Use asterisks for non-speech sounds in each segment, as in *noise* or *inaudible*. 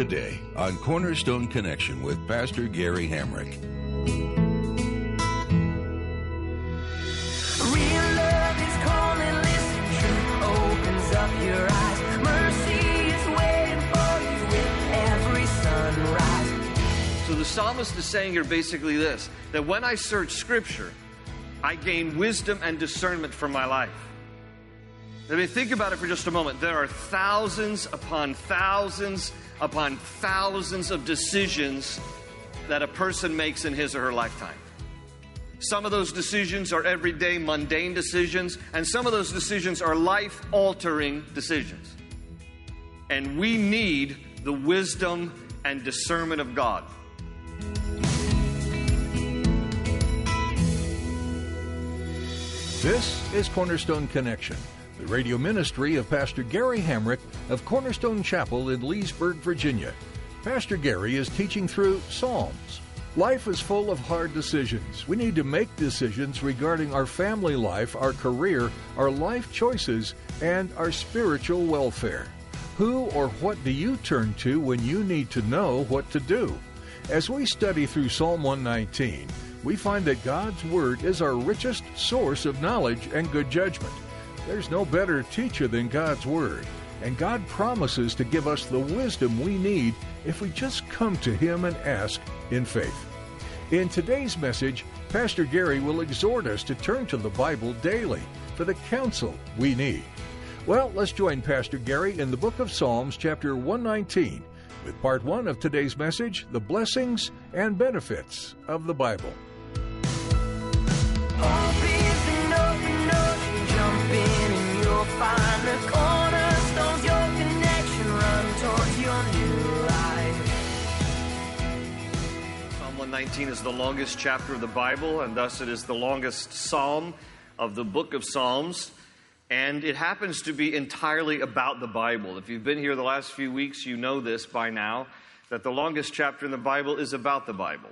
Today on Cornerstone Connection with Pastor Gary Hamrick. Real love is calling, listen, truth opens up your eyes. Mercy is waiting for you with every sunrise. So the psalmist is saying here basically this that when I search scripture, I gain wisdom and discernment for my life. I mean, think about it for just a moment. There are thousands upon thousands upon thousands of decisions that a person makes in his or her lifetime. Some of those decisions are everyday, mundane decisions, and some of those decisions are life altering decisions. And we need the wisdom and discernment of God. This is Cornerstone Connection, radio ministry of Pastor Gary Hamrick of Cornerstone Chapel in Leesburg, Virginia. Pastor Gary is teaching through Psalms. Life is full of hard decisions. We need to make decisions regarding our family life, our career, our life choices, and our spiritual welfare. Who or what do you turn to when you need to know what to do? As we study through Psalm 119, we find that God's Word is our richest source of knowledge and good judgment. There's no better teacher than God's Word, and God promises to give us the wisdom we need if we just come to Him and ask in faith. In today's message, Pastor Gary will exhort us to turn to the Bible daily for the counsel we need. Well, let's join Pastor Gary in the book of Psalms, chapter 119, with part one of today's message The Blessings and Benefits of the Bible. Find the cornerstones, your connection, run towards your new life. Psalm 119 is the longest chapter of the Bible, and thus it is the longest psalm of the book of Psalms. And it happens to be entirely about the Bible. If you've been here the last few weeks, you know this by now that the longest chapter in the Bible is about the Bible.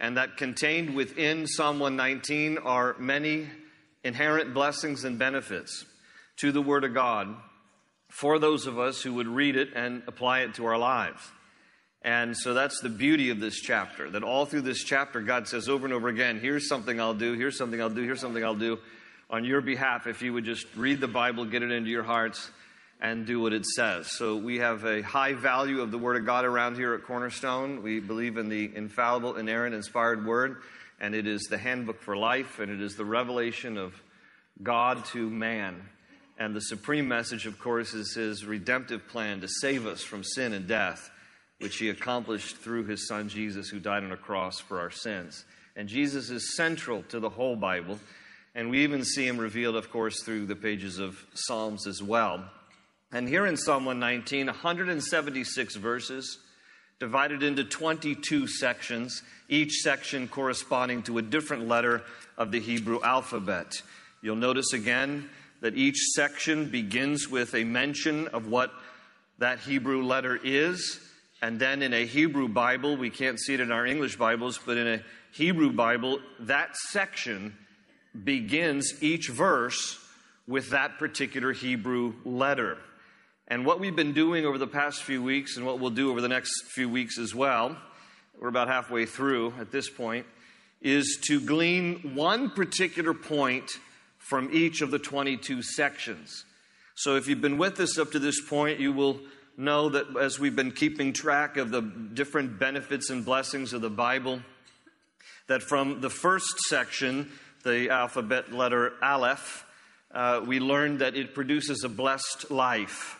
And that contained within Psalm 119 are many inherent blessings and benefits to the Word of God for those of us who would read it and apply it to our lives. And so that's the beauty of this chapter. That all through this chapter, God says over and over again, here's something I'll do, here's something I'll do, here's something I'll do on your behalf if you would just read the Bible, get it into your hearts, and do what it says. So we have a high value of the Word of God around here at Cornerstone. We believe in the infallible, inerrant, inspired Word, and it is the handbook for life, and it is the revelation of God to man. And the supreme message, of course, is his redemptive plan to save us from sin and death, which he accomplished through his son Jesus, who died on a cross for our sins. And Jesus is central to the whole Bible. And we even see him revealed, of course, through the pages of Psalms as well. And here in Psalm 119, 176 verses divided into 22 sections, each section corresponding to a different letter of the Hebrew alphabet. You'll notice again that each section begins with a mention of what that Hebrew letter is. And then in a Hebrew Bible, we can't see it in our English Bibles, but in a Hebrew Bible, that section begins each verse with that particular Hebrew letter. And what we've been doing over the past few weeks, and what we'll do over the next few weeks as well, we're about halfway through at this point, is to glean one particular point from each of the 22 sections. So if you've been with us up to this point, you will know that as we've been keeping track of the different benefits and blessings of the Bible, that from the first section, the alphabet letter Aleph, uh, we learned that it produces a blessed life.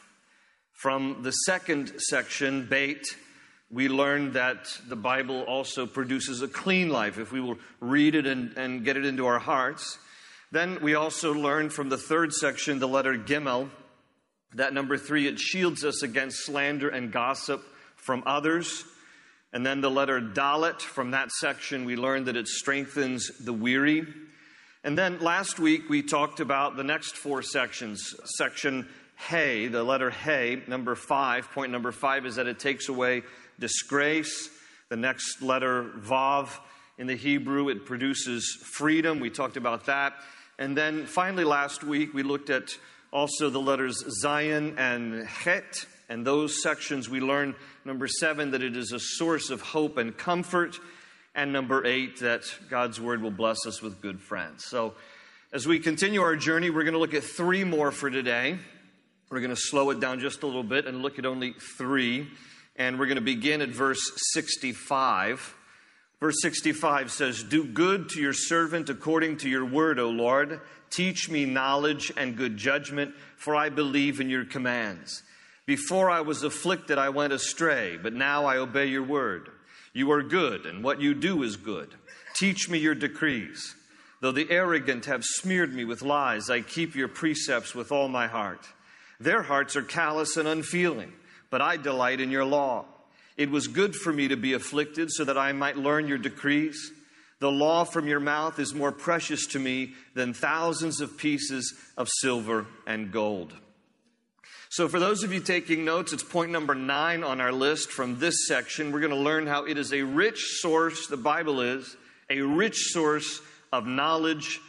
From the second section, Beit, we learned that the Bible also produces a clean life if we will read it and, and get it into our hearts. Then we also learned from the third section, the letter Gimel, That number three, it shields us against slander and gossip from others. And then the letter Dalet, from that section, we learned that it strengthens the weary. And then last week, we talked about the next four sections. Section Hey, the letter Hey, number five, point number five is that it takes away disgrace. The next letter, Vav, in the Hebrew, it produces freedom. We talked about that. And then finally, last week, we looked at also the letters Zayin and Het. And those sections we learned, number seven, that it is a source of hope and comfort. And number eight, that God's word will bless us with good friends. So as we continue our journey, we're going to look at three more for today. We're going to slow it down just a little bit and look at only three. And we're going to begin at verse 65. Verse 65 says, Do good to your servant according to your word, O Lord. Teach me knowledge and good judgment, for I believe in your commands. Before I was afflicted, I went astray, but now I obey your word. You are good, and what you do is good. Teach me your decrees. Though the arrogant have smeared me with lies, I keep your precepts with all my heart. Their hearts are callous and unfeeling, but I delight in your law. It was good for me to be afflicted so that I might learn your decrees. The law from your mouth is more precious to me than thousands of pieces of silver and gold. So, for those of you taking notes, it's point number nine on our list from this section. We're going to learn how it is a rich source, the Bible is, a rich source of knowledge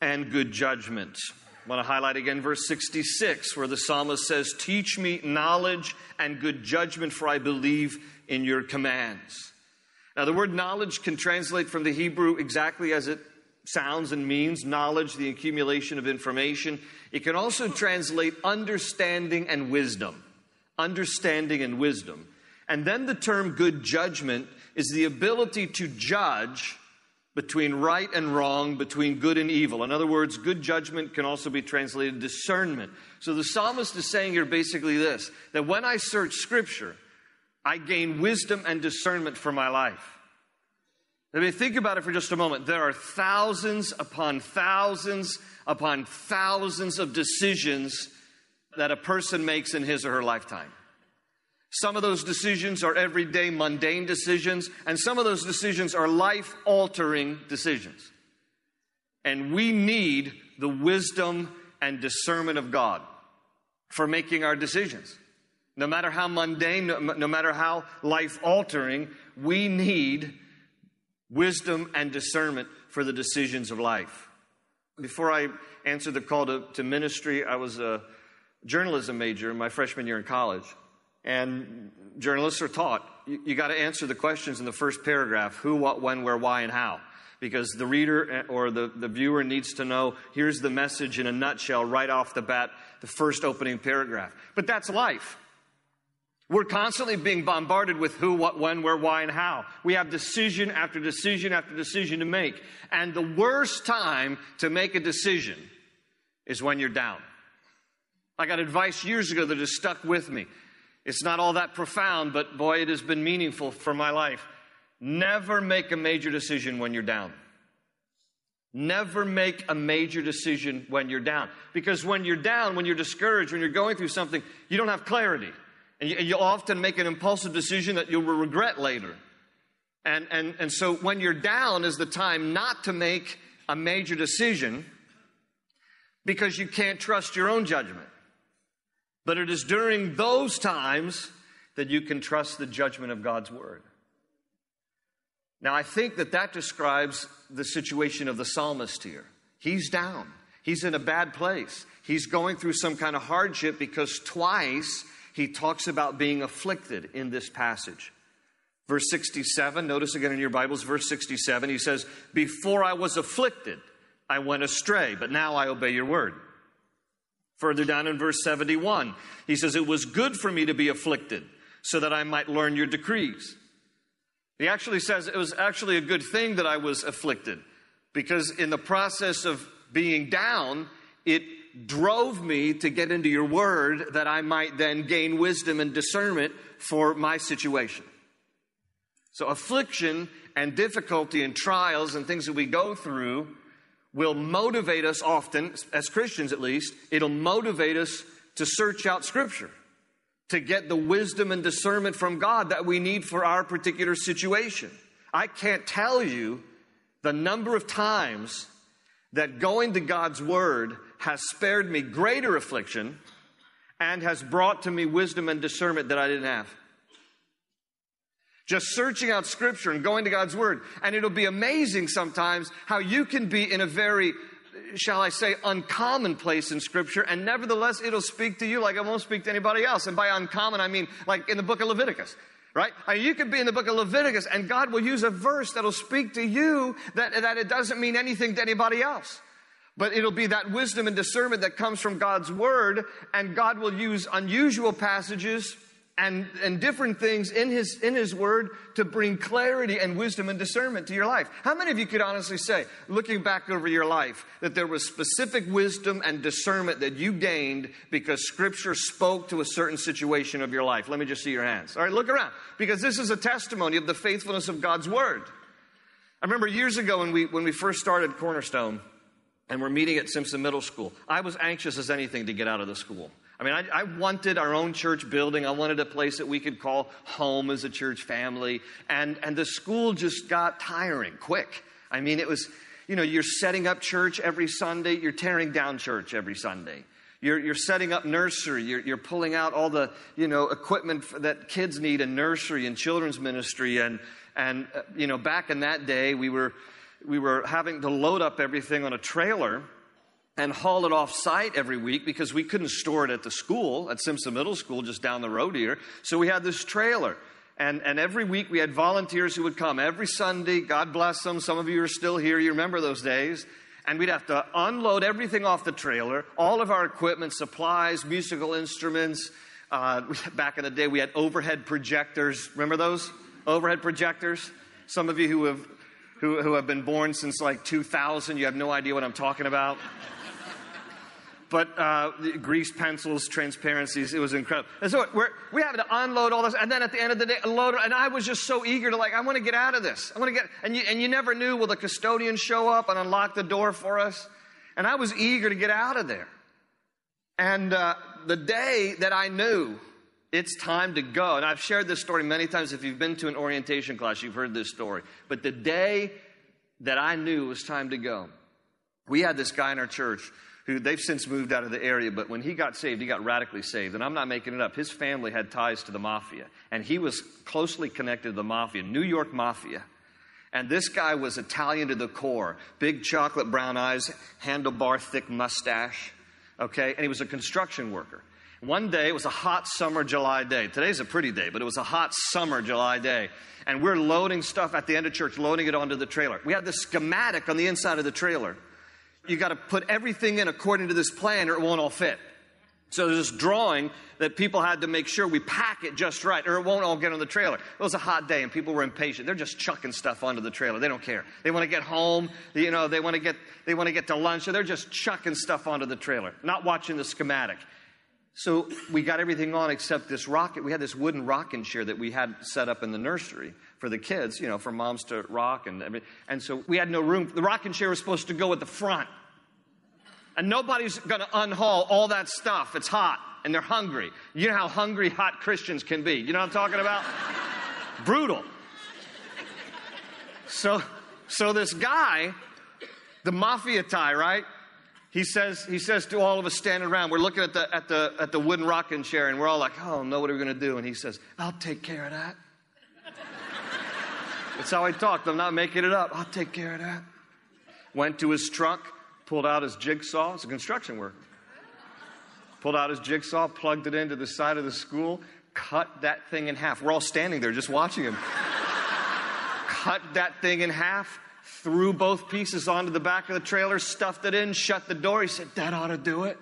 and good judgment. I want to highlight again verse 66, where the psalmist says, Teach me knowledge and good judgment, for I believe in your commands. Now, the word knowledge can translate from the Hebrew exactly as it sounds and means knowledge, the accumulation of information. It can also translate understanding and wisdom. Understanding and wisdom. And then the term good judgment is the ability to judge between right and wrong, between good and evil. In other words, good judgment can also be translated discernment. So the psalmist is saying here basically this that when I search scripture, I gain wisdom and discernment for my life. I mean, think about it for just a moment. There are thousands upon thousands upon thousands of decisions that a person makes in his or her lifetime. Some of those decisions are everyday, mundane decisions, and some of those decisions are life altering decisions. And we need the wisdom and discernment of God for making our decisions. No matter how mundane, no, no matter how life altering, we need wisdom and discernment for the decisions of life. Before I answered the call to, to ministry, I was a journalism major in my freshman year in college. And journalists are taught you, you got to answer the questions in the first paragraph who, what, when, where, why, and how. Because the reader eh, or the, the viewer needs to know here's the message in a nutshell right off the bat, the first opening paragraph. But that's life. We're constantly being bombarded with who, what, when, where, why, and how. We have decision after decision after decision to make. And the worst time to make a decision is when you're down. I got advice years ago that has stuck with me. It's not all that profound, but boy, it has been meaningful for my life. Never make a major decision when you're down. Never make a major decision when you're down. Because when you're down, when you're discouraged, when you're going through something, you don't have clarity. And, you, will often make an impulsive decision that you'll regret later. And, and, and so when you're down is the time not to make a major decision because you can't trust your own judgment. But it is during those times that you can trust the judgment of God's word. Now, I think that that describes the situation of the psalmist here. He's down, he's in a bad place. He's going through some kind of hardship because twice he talks about being afflicted in this passage. Verse 67, notice again in your Bibles, verse 67, he says, Before I was afflicted, I went astray, but now I obey your word. Further down in verse 71, he says, It was good for me to be afflicted so that I might learn your decrees. He actually says it was actually a good thing that I was afflicted because in the process of being down, it drove me to get into your word that I might then gain wisdom and discernment for my situation. So, affliction and difficulty and trials and things that we go through will motivate us often, as Christians at least, it'll motivate us to search out Scripture, to get the wisdom and discernment from God that we need for our particular situation. I can't tell you the number of times that going to God's Word has spared me greater affliction and has brought to me wisdom and discernment that I didn't have. Just searching out scripture and going to God's word. And it'll be amazing sometimes how you can be in a very, shall I say, uncommon place in scripture, and nevertheless it'll speak to you like it won't speak to anybody else. And by uncommon, I mean like in the book of Leviticus. Right? I mean, you could be in the book of Leviticus and God will use a verse that'll speak to you that, that it doesn't mean anything to anybody else. But it'll be that wisdom and discernment that comes from God's word, and God will use unusual passages and, and different things in his, in his word to bring clarity and wisdom and discernment to your life. How many of you could honestly say, looking back over your life, that there was specific wisdom and discernment that you gained because scripture spoke to a certain situation of your life? Let me just see your hands. All right, look around, because this is a testimony of the faithfulness of God's word. I remember years ago when we, when we first started Cornerstone and we're meeting at Simpson Middle School, I was anxious as anything to get out of the school. I mean, I, I, wanted our own church building. I wanted a place that we could call home as a church family. And, and the school just got tiring quick. I mean, it was, you know, you're setting up church every Sunday, you're tearing down church every Sunday. You're, you're setting up nursery. You're, you're pulling out all the, you know, equipment that kids need in nursery and children's ministry. And, and uh, you know, back in that day, we were, we were having to load up everything on a trailer and haul it off site every week because we couldn't store it at the school, at Simpson Middle School, just down the road here. So we had this trailer. And, and every week we had volunteers who would come every Sunday. God bless them. Some of you are still here. You remember those days. And we'd have to unload everything off the trailer, all of our equipment, supplies, musical instruments. Uh, *laughs* back in the day, we had overhead projectors. Remember those? Overhead projectors? Some of you who have, who, who have been born since like 2000, you have no idea what I'm talking about but uh, grease pencils, transparencies, it was incredible. And so we have to unload all this, and then at the end of the day, load. And I was just so eager to like, I want to get out of this. I want to get, and you, and you never knew will the custodian show up and unlock the door for us? And I was eager to get out of there. And uh, the day that I knew it's time to go, and I've shared this story many times. If you've been to an orientation class, you've heard this story. But the day that I knew it was time to go, we had this guy in our church who they've since moved out of the area, but when he got saved, he got radically saved. And I'm not making it up. His family had ties to the mafia, and he was closely connected to the mafia, New York mafia. And this guy was Italian to the core big chocolate brown eyes, handlebar thick mustache, okay? And he was a construction worker. One day, it was a hot summer July day. Today's a pretty day, but it was a hot summer July day. And we're loading stuff at the end of church, loading it onto the trailer. We had the schematic on the inside of the trailer you got to put everything in according to this plan or it won't all fit. So there's this drawing that people had to make sure we pack it just right or it won't all get on the trailer. It was a hot day and people were impatient. They're just chucking stuff onto the trailer. They don't care. They want to get home, you know, they want to get they want to get to lunch, so they're just chucking stuff onto the trailer, not watching the schematic. So we got everything on except this rocket. We had this wooden rocking chair that we had set up in the nursery for the kids, you know, for moms to rock and everything. And so we had no room. The rocking chair was supposed to go at the front. And nobody's going to unhaul all that stuff. It's hot and they're hungry. You know how hungry hot Christians can be. You know what I'm talking about? *laughs* Brutal. So, so this guy, the mafia tie, right? He says, he says to all of us standing around, we're looking at the, at the, at the wooden rocking chair, and we're all like, oh no, what are we going to do? And he says, I'll take care of that. That's how I talked. I'm not making it up. I'll take care of that. Went to his truck, pulled out his jigsaw. It's a construction worker. Pulled out his jigsaw, plugged it into the side of the school, cut that thing in half. We're all standing there just watching him. cut that thing in half, threw both pieces onto the back of the trailer, stuffed it in, shut the door. He said, That ought to do it.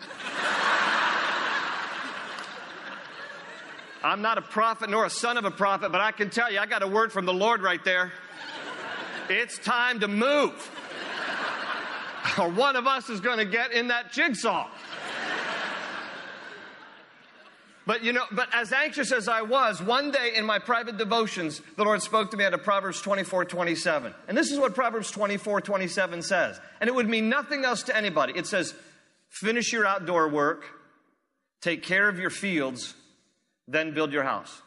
I'm not a prophet nor a son of a prophet, but I can tell you, I got a word from the Lord right there. It's time to move. Or one of us is going to get in that jigsaw. But you know, but as anxious as I was, one day in my private devotions, the Lord spoke to me out of Proverbs 24, 27. And this is what Proverbs 24, 27 says. And it would mean nothing else to anybody. It says, finish your outdoor work, take care of your fields, then build your house.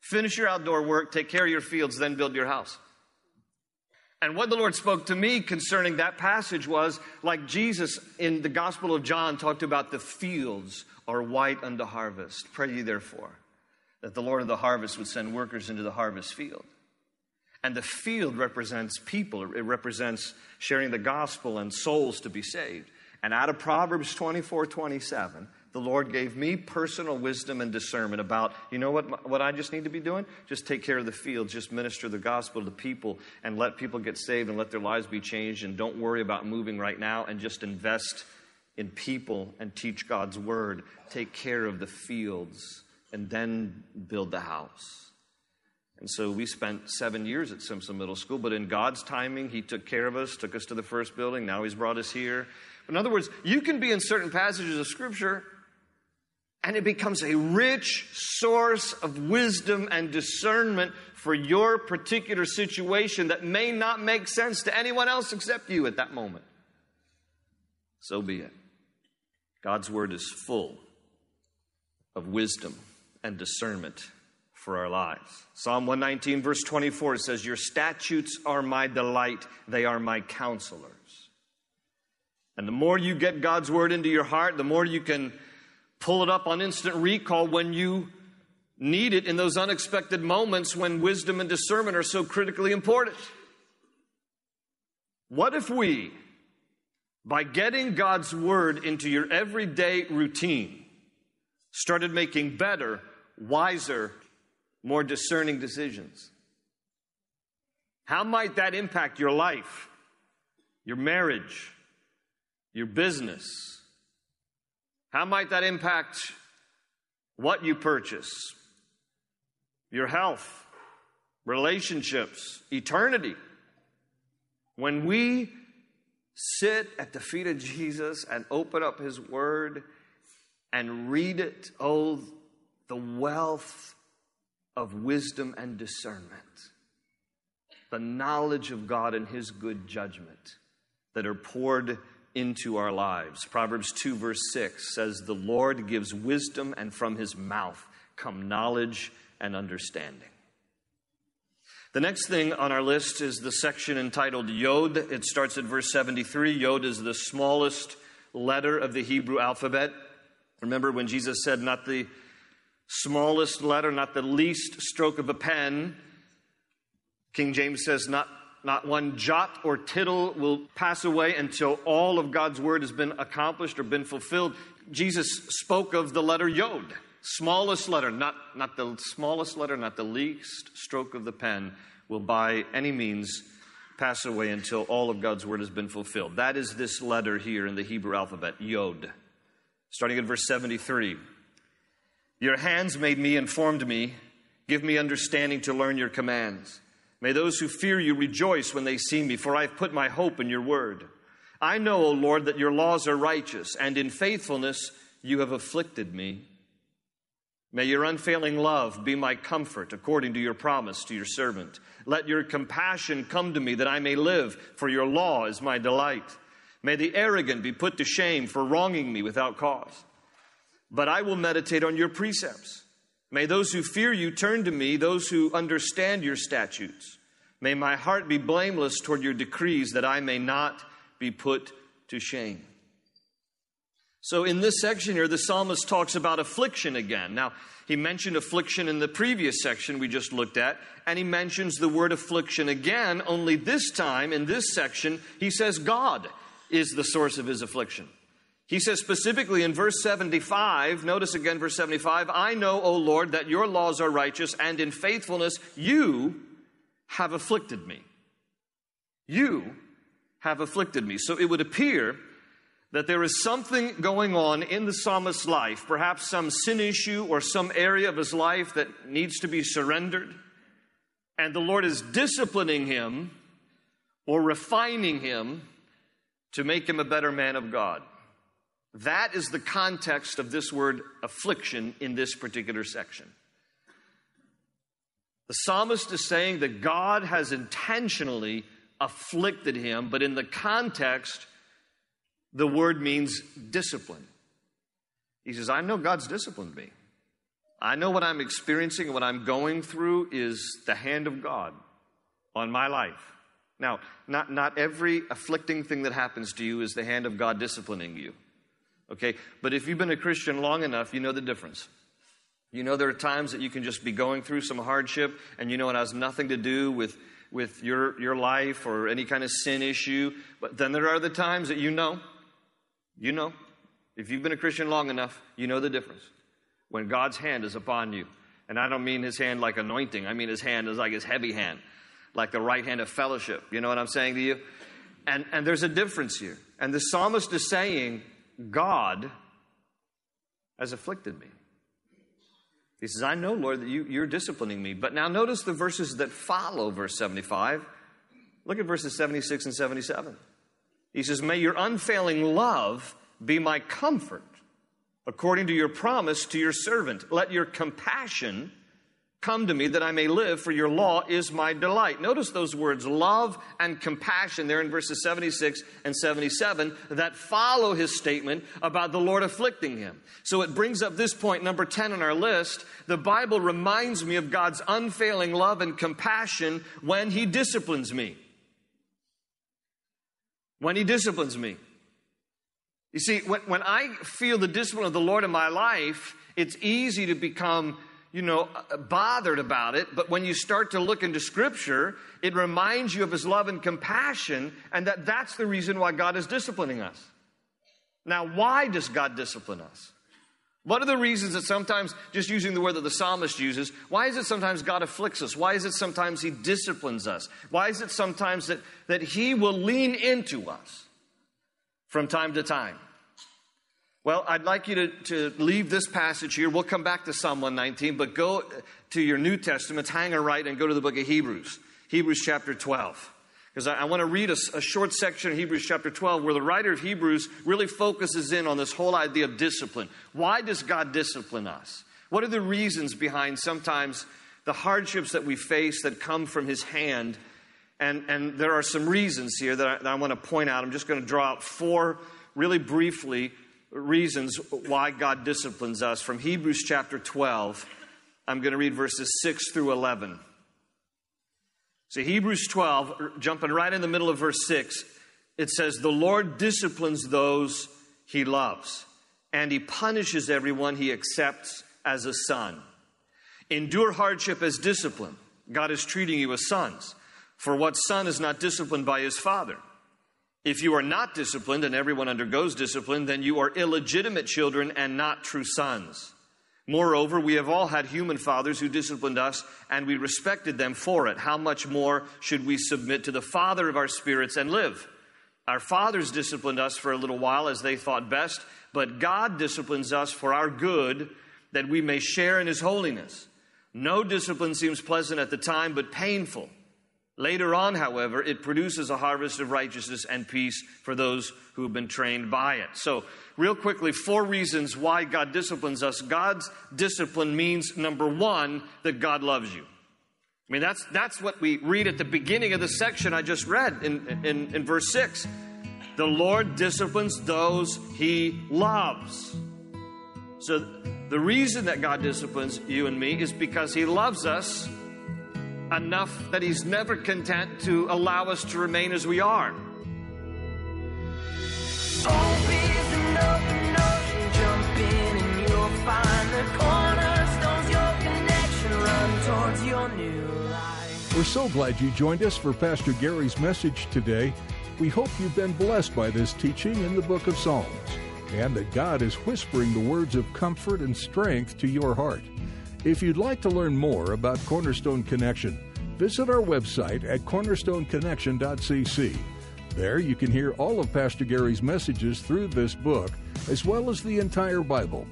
Finish your outdoor work, take care of your fields, then build your house. And what the Lord spoke to me concerning that passage was like Jesus in the Gospel of John talked about the fields are white unto harvest. Pray ye therefore that the Lord of the harvest would send workers into the harvest field. And the field represents people, it represents sharing the gospel and souls to be saved. And out of Proverbs 24 27, the Lord gave me personal wisdom and discernment about, you know what, what I just need to be doing? Just take care of the field, just minister the gospel to people and let people get saved and let their lives be changed. And don't worry about moving right now and just invest in people and teach God's word. Take care of the fields and then build the house. And so we spent seven years at Simpson Middle School, but in God's timing, He took care of us, took us to the first building. Now He's brought us here. In other words, you can be in certain passages of Scripture and it becomes a rich source of wisdom and discernment for your particular situation that may not make sense to anyone else except you at that moment. So be it. God's word is full of wisdom and discernment for our lives. Psalm 119, verse 24 says, Your statutes are my delight, they are my counselors. And the more you get God's word into your heart, the more you can pull it up on instant recall when you need it in those unexpected moments when wisdom and discernment are so critically important. What if we, by getting God's word into your everyday routine, started making better, wiser, more discerning decisions? How might that impact your life, your marriage, your business? How might that impact what you purchase, your health, relationships, eternity? When we sit at the feet of Jesus and open up His Word and read it, oh, the wealth of wisdom and discernment, the knowledge of God and His good judgment that are poured into our lives. Proverbs 2, verse 6 says, The Lord gives wisdom, and from his mouth come knowledge and understanding. The next thing on our list is the section entitled Yod. It starts at verse 73. Yod is the smallest letter of the Hebrew alphabet. Remember when Jesus said, Not the smallest letter, not the least stroke of a pen. King James says, Not not one jot or tittle will pass away until all of God's word has been accomplished or been fulfilled. Jesus spoke of the letter Yod, smallest letter, not, not the smallest letter, not the least stroke of the pen, will by any means pass away until all of God's word has been fulfilled. That is this letter here in the Hebrew alphabet, Yod. Starting at verse 73. Your hands made me and formed me. Give me understanding to learn your commands. May those who fear you rejoice when they see me, for I have put my hope in your word. I know, O Lord, that your laws are righteous, and in faithfulness you have afflicted me. May your unfailing love be my comfort, according to your promise to your servant. Let your compassion come to me that I may live, for your law is my delight. May the arrogant be put to shame for wronging me without cause. But I will meditate on your precepts. May those who fear you turn to me, those who understand your statutes. May my heart be blameless toward your decrees, that I may not be put to shame. So, in this section here, the psalmist talks about affliction again. Now, he mentioned affliction in the previous section we just looked at, and he mentions the word affliction again, only this time in this section, he says God is the source of his affliction. He says specifically in verse 75, notice again verse 75, I know, O Lord, that your laws are righteous, and in faithfulness you have afflicted me. You have afflicted me. So it would appear that there is something going on in the psalmist's life, perhaps some sin issue or some area of his life that needs to be surrendered. And the Lord is disciplining him or refining him to make him a better man of God. That is the context of this word affliction in this particular section. The psalmist is saying that God has intentionally afflicted him, but in the context, the word means discipline. He says, I know God's disciplined me. I know what I'm experiencing and what I'm going through is the hand of God on my life. Now, not, not every afflicting thing that happens to you is the hand of God disciplining you. Okay? But if you've been a Christian long enough, you know the difference. You know there are times that you can just be going through some hardship and you know it has nothing to do with, with your, your life or any kind of sin issue. But then there are the times that you know, you know, if you've been a Christian long enough, you know the difference. When God's hand is upon you. And I don't mean his hand like anointing, I mean his hand is like his heavy hand, like the right hand of fellowship. You know what I'm saying to you? And, and there's a difference here. And the psalmist is saying, God has afflicted me. He says, I know, Lord, that you, you're disciplining me. But now notice the verses that follow verse 75. Look at verses 76 and 77. He says, May your unfailing love be my comfort, according to your promise to your servant. Let your compassion Come to me that I may live, for your law is my delight. Notice those words, love and compassion, there in verses 76 and 77, that follow his statement about the Lord afflicting him. So it brings up this point, number 10 on our list. The Bible reminds me of God's unfailing love and compassion when he disciplines me. When he disciplines me. You see, when, when I feel the discipline of the Lord in my life, it's easy to become you know, uh, bothered about it, but when you start to look into Scripture, it reminds you of His love and compassion, and that that's the reason why God is disciplining us. Now, why does God discipline us? What are the reasons that sometimes, just using the word that the psalmist uses, why is it sometimes God afflicts us? Why is it sometimes He disciplines us? Why is it sometimes that, that He will lean into us from time to time? Well, I'd like you to, to leave this passage here. We'll come back to Psalm 119, but go to your New Testament, hang a right, and go to the book of Hebrews, Hebrews chapter 12. Because I, I want to read a, a short section of Hebrews chapter 12 where the writer of Hebrews really focuses in on this whole idea of discipline. Why does God discipline us? What are the reasons behind sometimes the hardships that we face that come from His hand? And, and there are some reasons here that I, that I want to point out. I'm just going to draw out four really briefly reasons why God disciplines us from Hebrews chapter 12. I'm going to read verses 6 through 11. So, Hebrews 12, jumping right in the middle of verse 6, it says, The Lord disciplines those he loves, and he punishes everyone he accepts as a son. Endure hardship as discipline. God is treating you as sons. For what son is not disciplined by his father? If you are not disciplined, and everyone undergoes discipline, then you are illegitimate children and not true sons. Moreover, we have all had human fathers who disciplined us, and we respected them for it. How much more should we submit to the Father of our spirits and live? Our fathers disciplined us for a little while as they thought best, but God disciplines us for our good, that we may share in His holiness. No discipline seems pleasant at the time, but painful. Later on, however, it produces a harvest of righteousness and peace for those who have been trained by it. So, real quickly, four reasons why God disciplines us. God's discipline means, number one, that God loves you. I mean, that's, that's what we read at the beginning of the section I just read in, in, in verse 6. The Lord disciplines those he loves. So, the reason that God disciplines you and me is because he loves us enough that He's never content to allow us to remain as we are. We're so glad you joined us for Pastor Gary's message today. We hope you've been blessed by this teaching in the book of Psalms and that God is whispering the words of comfort and strength to your heart. If you'd like to learn more about Cornerstone Connection, visit our website at cornerstoneconnection.cc. There you can hear all of Pastor Gary's messages through this book, as well as the entire Bible.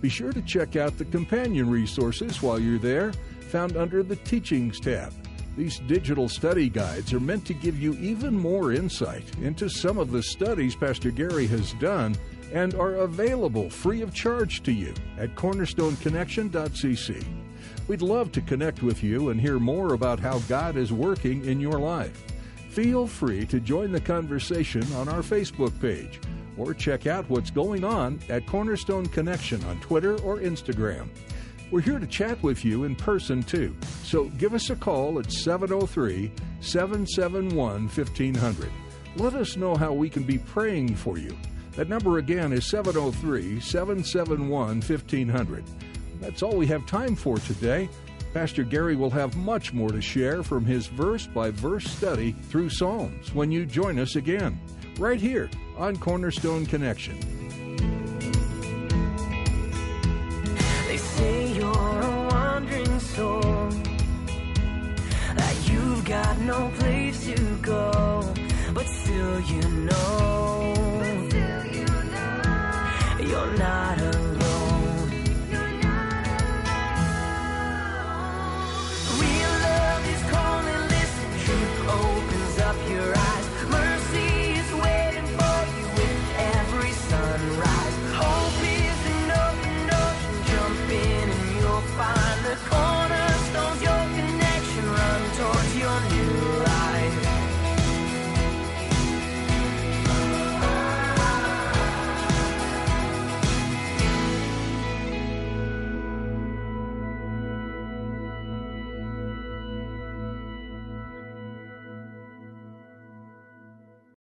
Be sure to check out the companion resources while you're there, found under the Teachings tab. These digital study guides are meant to give you even more insight into some of the studies Pastor Gary has done and are available free of charge to you at cornerstoneconnection.cc. We'd love to connect with you and hear more about how God is working in your life. Feel free to join the conversation on our Facebook page or check out what's going on at Cornerstone Connection on Twitter or Instagram. We're here to chat with you in person too, so give us a call at 703 771 1500. Let us know how we can be praying for you. That number again is 703 771 1500. That's all we have time for today. Pastor Gary will have much more to share from his verse by verse study through Psalms when you join us again, right here on Cornerstone Connection. They say you're a wandering soul, that you've got no place to go, but still you know night.